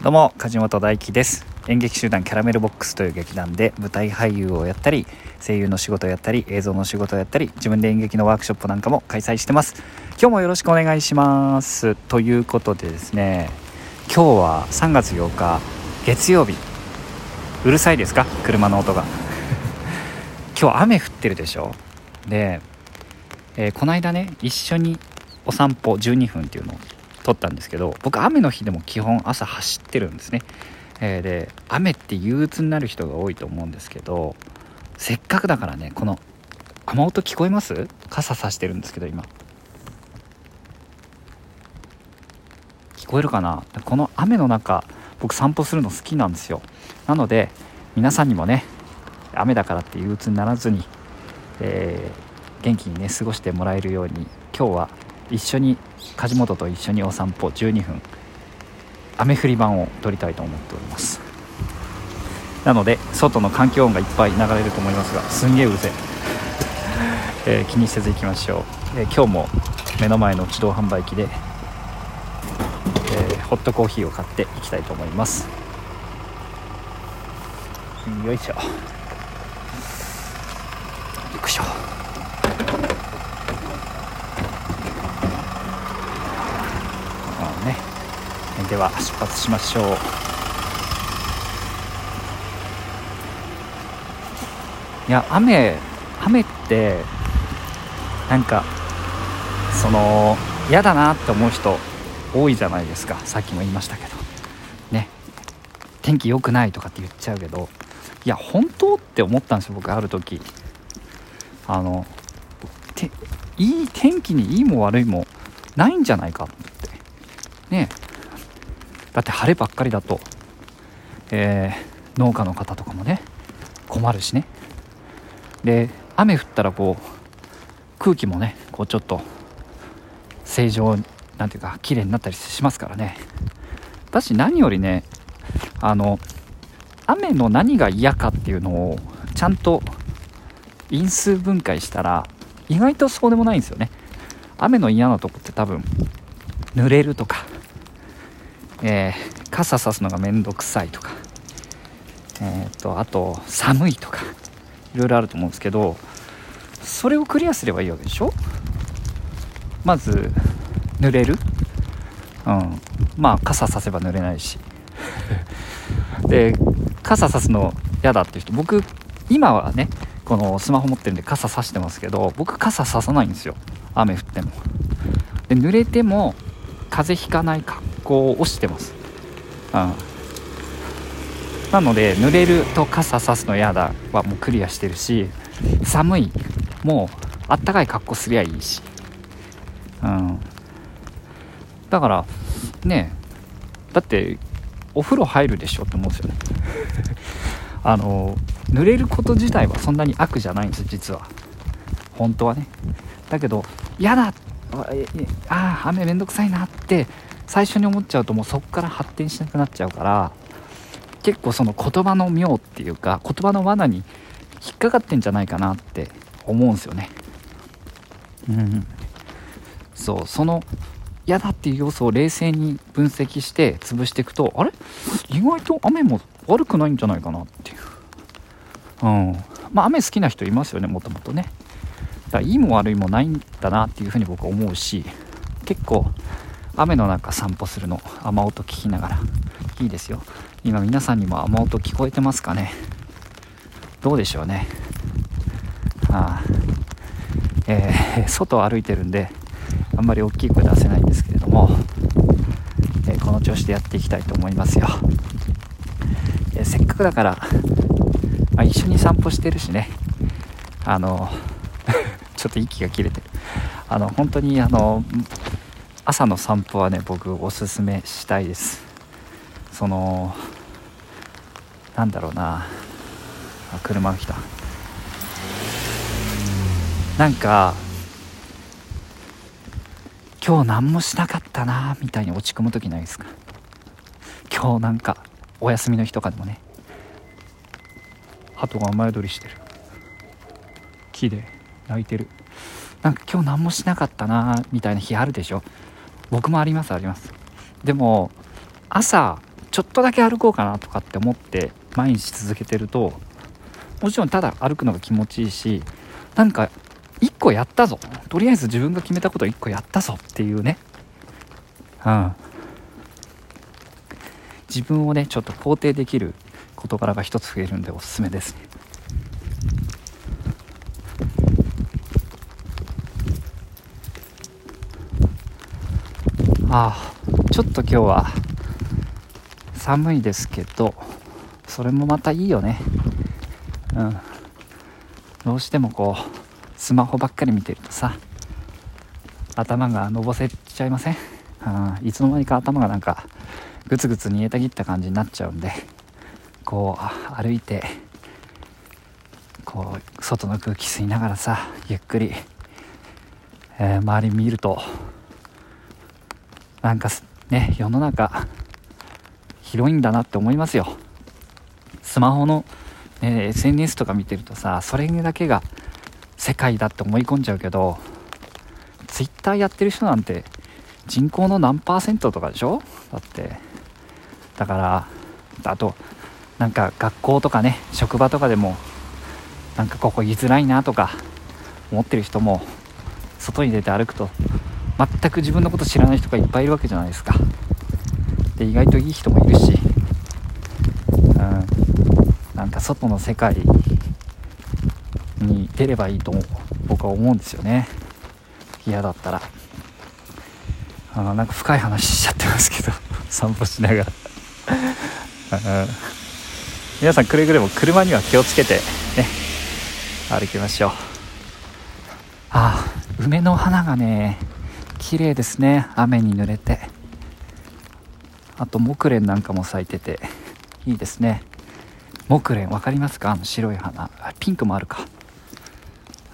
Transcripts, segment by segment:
どうも梶本大輝です。演劇集団キャラメルボックスという劇団で舞台俳優をやったり声優の仕事をやったり映像の仕事をやったり自分で演劇のワークショップなんかも開催してます。今日もよろしくお願いします。ということでですね今日は3月8日月曜日。うるさいですか？車の音が。今日雨降ってるでしょ？で、えー、この間ね一緒にお散歩12分っていうのを撮ったんですけど僕雨の日でも基本朝走ってるんですね、えー、で雨って憂鬱になる人が多いと思うんですけどせっかくだからねこの雨音聞こえます？傘さしてるんですけど今。聞こえるかな？この雨の中僕散歩するの好きなんですよ。なので皆さんにもね雨だからって憂鬱にならずに、えー、元気にね過ごしてもらえるように今日は一緒に梶本と一緒にお散歩12分。雨降り版を撮りたいと思っております。なので外の環境音がいっぱい流れると思いますがすんげえうぜ。えー、気にせずいきましょう、えー、今日も目の前の自動販売機で、えー、ホットコーヒーを買っていきたいと思います。よいしょよいしょでは出発しましょう。いや雨雨ってなんかその嫌だなって思う人多いじゃないですか。さっきも言いましたけど。ね。天気良くないとかって言っちゃうけど。いや本当って思ったんですよ僕ある時。あのていい天気にいいも悪いもないんじゃないかって。ね。だって晴ればっかりだと、えー、農家の方とかもね困るしね。で雨降ったらこう空気もねこうちょっと正常なんていうか綺麗になったりしますからね。だし何よりねあの雨の何が嫌かっていうのをちゃんと因数分解したら意外とそうでもないんですよね。雨の嫌なとこって多分濡れるとかえー、傘さすのがめんどくさいとか、えーと、あと寒いとか。いろいろあると思うんですけどそれをクリアすればいいわけでしょ？まず濡れる？うん。まあ傘させば濡れないし。で傘さすの嫌だっていう人僕今はねこのスマホ持ってるんで傘さしてますけど僕傘ささないんですよ。雨降っても。で濡れても風邪ひかない格好をしてます、うん、なので濡れると傘さすの嫌だはもうクリアしてるし寒い。もうあったかい格好すりゃいいし、うん、だからねだってお風呂入るでしょって思うんですよね。あの濡れること自体はそんなに悪じゃないんです実は。本当はね。だけど嫌だ。ああ雨めんどくさいなって最初に思っちゃうともうそこから発展しなくなっちゃうから結構その言葉の妙っていうか言葉の罠に引っかかってんじゃないかなって思うんですよね。うん。そうその嫌だっていう要素を冷静に分析して潰していくとあれ？意外と雨も悪くないんじゃないかなっていう。うん。まあ雨好きな人いますよねもともとね。だからいいも悪いもないんだなっていうふうに僕は思うし結構雨の中散歩するの雨音聞きながら。いいですよ。今皆さんにも雨音聞こえてますかね？どうでしょうね。あえー、外を歩いてるんであんまり大きい声出せないんですけれども、えー、この調子でやっていきたいと思いますよ、えー、せっかくだから、まあ、一緒に散歩してるしね。あの ちょっと息が切れて。るあの本当にあの朝の散歩はね僕おすすめしたいです。そのなんだろうな。あ車が来た。なんか今日何もしなかったなみたいに落ち込む時ないですか？今日なんかお休みの日とかでもね。鳩が雨宿りしてる。木で泣いてる。なんか今日何もしなかったなみたいな日あるでしょ？僕もありますあります。でも朝ちょっとだけ歩こうかなとかって思って毎日続けてるともちろんただ歩くのが気持ちいいしなんか1個やったぞ。とりあえず自分が決めたこと1個やったぞっていうね。うん。自分をねちょっと肯定できる事柄が一つ増えるんでおすすめです。ねあちょっと今日は寒いですけどそれもまたいいよね。うん。どうしてもこうスマホばっかり見てるとさ頭がのぼせちゃいません、うん、いつの間にか頭がなんかグツグツ煮えたぎった感じになっちゃうんでこう歩いてこう外の空気吸いながらさゆっくり、えー、周り見るとなんかね世の中広いんだなって思いますよ。スマホの、え、SNS とか見てるとさそれだけが世界だって思い込んじゃうけど Twitter やってる人なんて人口の何パーセントとかでしょ？だって。だからあとなんか学校とかね職場とかでもなんかここ居づらいなとか思ってる人も外に出て歩くと全く自分のこと知らない人がいっぱいいるわけじゃないですか。で意外といい人もいるし、うん、なんか外の世界に出ればいいと僕は思うんですよね。嫌だったら。あのなんか深い話しちゃってますけど。散歩しながら。皆さんくれぐれも車には気をつけてね。歩きましょう。あ梅の花がね綺麗ですね。雨に濡れて。あと木蓮なんかも咲いてて。いいですね。木蓮分かりますか？あの白い花。ピンクもあるか、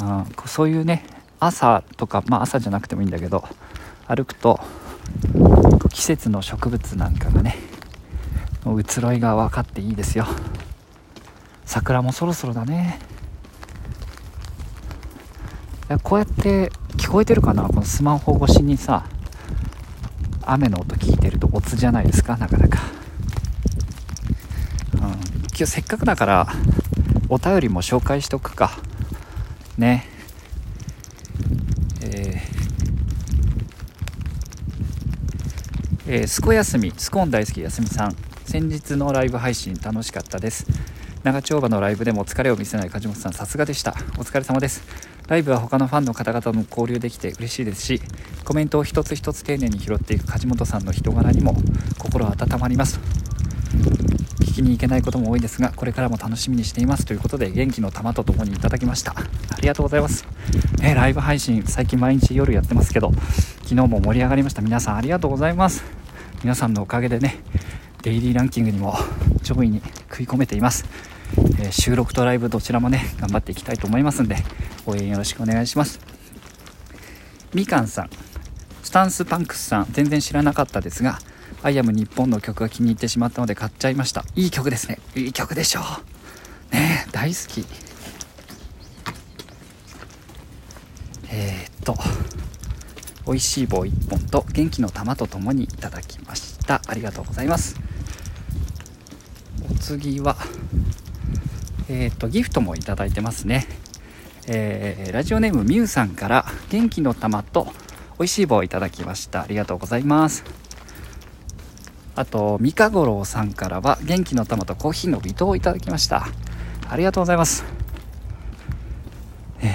うん、そういうね朝とかまあ朝じゃなくてもいいんだけど歩くと季節の植物なんかがね移ろいが分かっていいですよ。桜もそろそろだね。こうやってこえてるかな？このスマホ越しにさ雨の音聞いてるとオツじゃないですか？なかなか、うん、今日せっかくだからお便りも紹介しとくか。ね。えー、えー、すこやすみ。スコーン大好きやすみさん。先日のライブ配信楽しかったです。長丁場のライブでも疲れを見せない梶本さん。さすがでした。お疲れ様です。ライブは他のファンの方々も交流できて嬉しいですしコメントを一つ一つ丁寧に拾っていく梶本さんの人柄にも心温まります。聞きに行けないことも多いですがこれからも楽しみにしています。ということで元気の玉とともにいただきました。ありがとうございます、えライブ配信最近毎日夜やってますけど昨日も盛り上がりました。皆さんありがとうございます。皆さんのおかげでねデイリーランキングにも上位に食い込めています、えー、収録とライブどちらもね頑張っていきたいと思いますんで応援よろしくお願いします。みかんさん。スタンスパンクスさん。全然知らなかったですがアイアム日本の曲が気に入ってしまったので買っちゃいました。いい曲ですね。いい曲でしょう。ね大好き。えー、っと美味しい棒1本と元気の玉とともにいただきました。ありがとうございます。お次はえー、っとギフトもいただいてますね。えー、ラジオネームみゆさんから元気の玉と美味しい棒をいただきました。ありがとうございます。あと三日五郎さんからは元気の玉とコーヒーの微糖をいただきました。ありがとうございます、え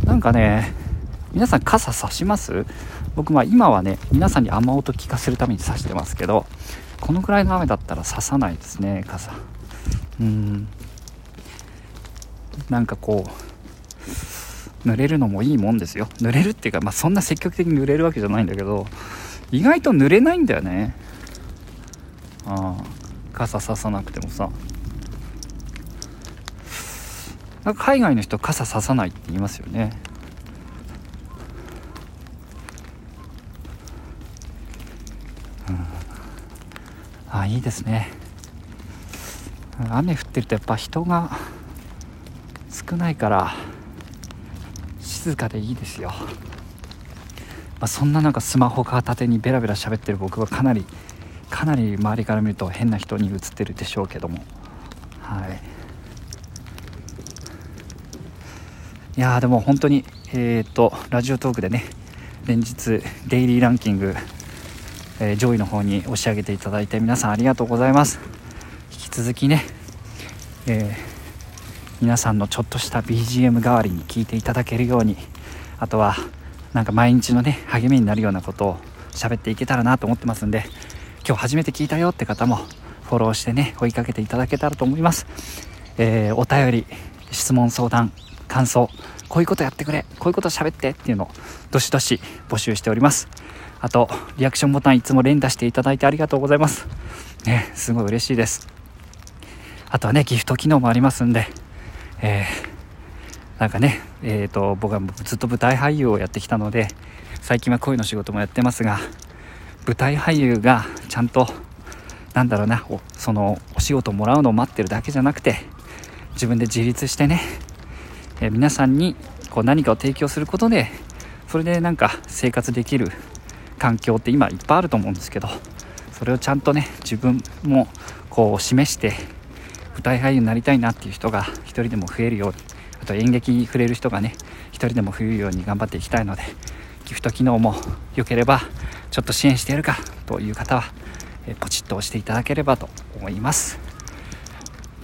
ー、なんかね皆さん傘差します？僕まあ今はね皆さんに雨音聞かせるために差してますけどこのくらいの雨だったら差さないですね傘。うん。なんかこう濡れるのもいいもんですよ。濡れるっていうか、まあ、そんな積極的に濡れるわけじゃないんだけど意外と濡れないんだよね。ああ傘ささなくてもさ。なんか海外の人傘ささないって言いますよねうん、あいいですね。雨降ってるとやっぱ人が少ないから静かでいいですよ。まあ、そんななんかスマホ片手にベラベラ喋ってる僕はかなりかなり周りから見ると変な人に映ってるでしょうけども。はい。いやでも本当にえっ、とラジオトークでね連日デイリーランキング、えー、上位の方に押し上げていただいて皆さんありがとうございます。引き続きね、えー、皆さんのちょっとした BGM 代わりに聞いていただけるようにあとはなんか毎日のね励みになるようなことを喋っていけたらなと思ってますんで今日初めて聞いたよって方もフォローしてね追いかけていただけたらと思います、えー、お便り質問相談感想こういうことやってくれこういうこと喋ってっていうのをどしどし募集しております。あとリアクションボタンいつも連打していただいてありがとうございます。ねすごい嬉しいです。あとはねギフト機能もありますんで。えー、なんかねえーと、僕はずっと舞台俳優をやってきたので最近は声の仕事もやってますが舞台俳優がちゃんとなんだろうなそのお仕事をもらうのを待ってるだけじゃなくて自分で自立してね、え皆さんにこう何かを提供することでそれでなんか生活できる環境って今いっぱいあると思うんですけどそれをちゃんとね自分もこう示して舞台俳優になりたいなっていう人が一人でも増えるようにあと演劇に触れる人がね一人でも増えるように頑張っていきたいのでギフト機能も良ければちょっと支援してやるかという方は、えポチッと押していただければと思います、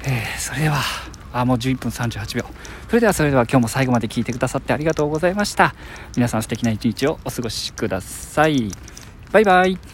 えー、それではあもう11分38秒。それではそれでは今日も最後まで聞いてくださってありがとうございました。皆さん素敵な一日をお過ごしください。バイバイ。